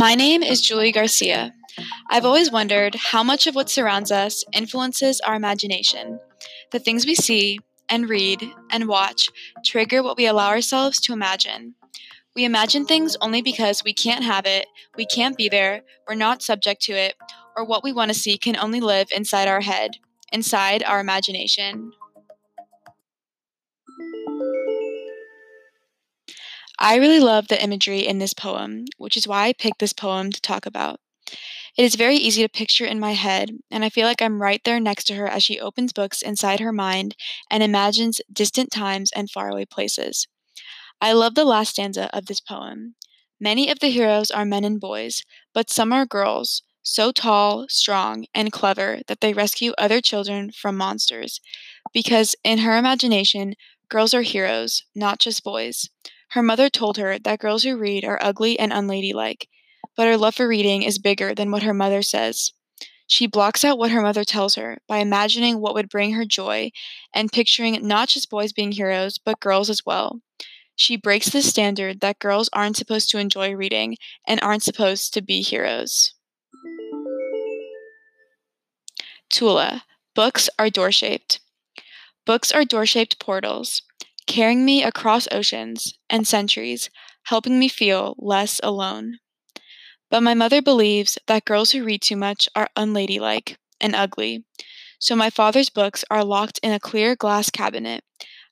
My name is Julie Garcia. I've always wondered how much of what surrounds us influences our imagination. The things we see and read and watch trigger what we allow ourselves to imagine. We imagine things only because we can't have it, we can't be there, we're not subject to it, or what we want to see can only live inside our head, inside our imagination. I really love the imagery in this poem, which is why I picked this poem to talk about. It is very easy to picture in my head, and I feel like I'm right there next to her as she opens books inside her mind and imagines distant times and faraway places. I love the last stanza of this poem. Many of the heroes are men and boys, but some are girls, so tall, strong, and clever that they rescue other children from monsters. Because in her imagination, girls are heroes, not just boys. Her mother told her that girls who read are ugly and unladylike, but her love for reading is bigger than what her mother says. She blocks out what her mother tells her by imagining what would bring her joy and picturing not just boys being heroes, but girls as well. She breaks the standard that girls aren't supposed to enjoy reading and aren't supposed to be heroes. Tula. Books are door shaped. Books are door shaped portals carrying me across oceans and centuries, helping me feel less alone. But my mother believes that girls who read too much are unladylike and ugly, so my father's books are locked in a clear glass cabinet.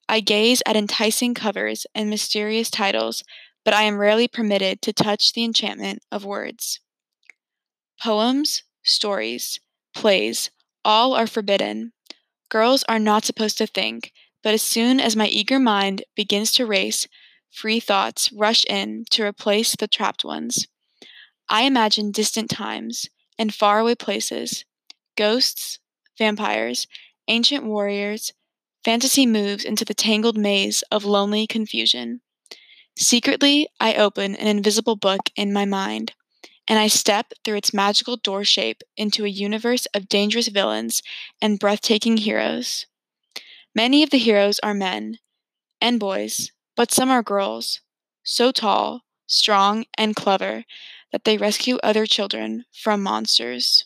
I gaze at enticing covers and mysterious titles, but I am rarely permitted to touch the enchantment of words. Poems, stories, plays, all are forbidden. Girls are not supposed to think, but as soon as my eager mind begins to race, free thoughts rush in to replace the trapped ones. I imagine distant times and faraway places, ghosts, vampires, ancient warriors. Fantasy moves into the tangled maze of lonely confusion. Secretly, I open an invisible book in my mind, and I step through its magical door shape into a universe of dangerous villains and breathtaking heroes. Many of the heroes are men and boys, but some are girls, so tall, strong, and clever that they rescue other children from monsters.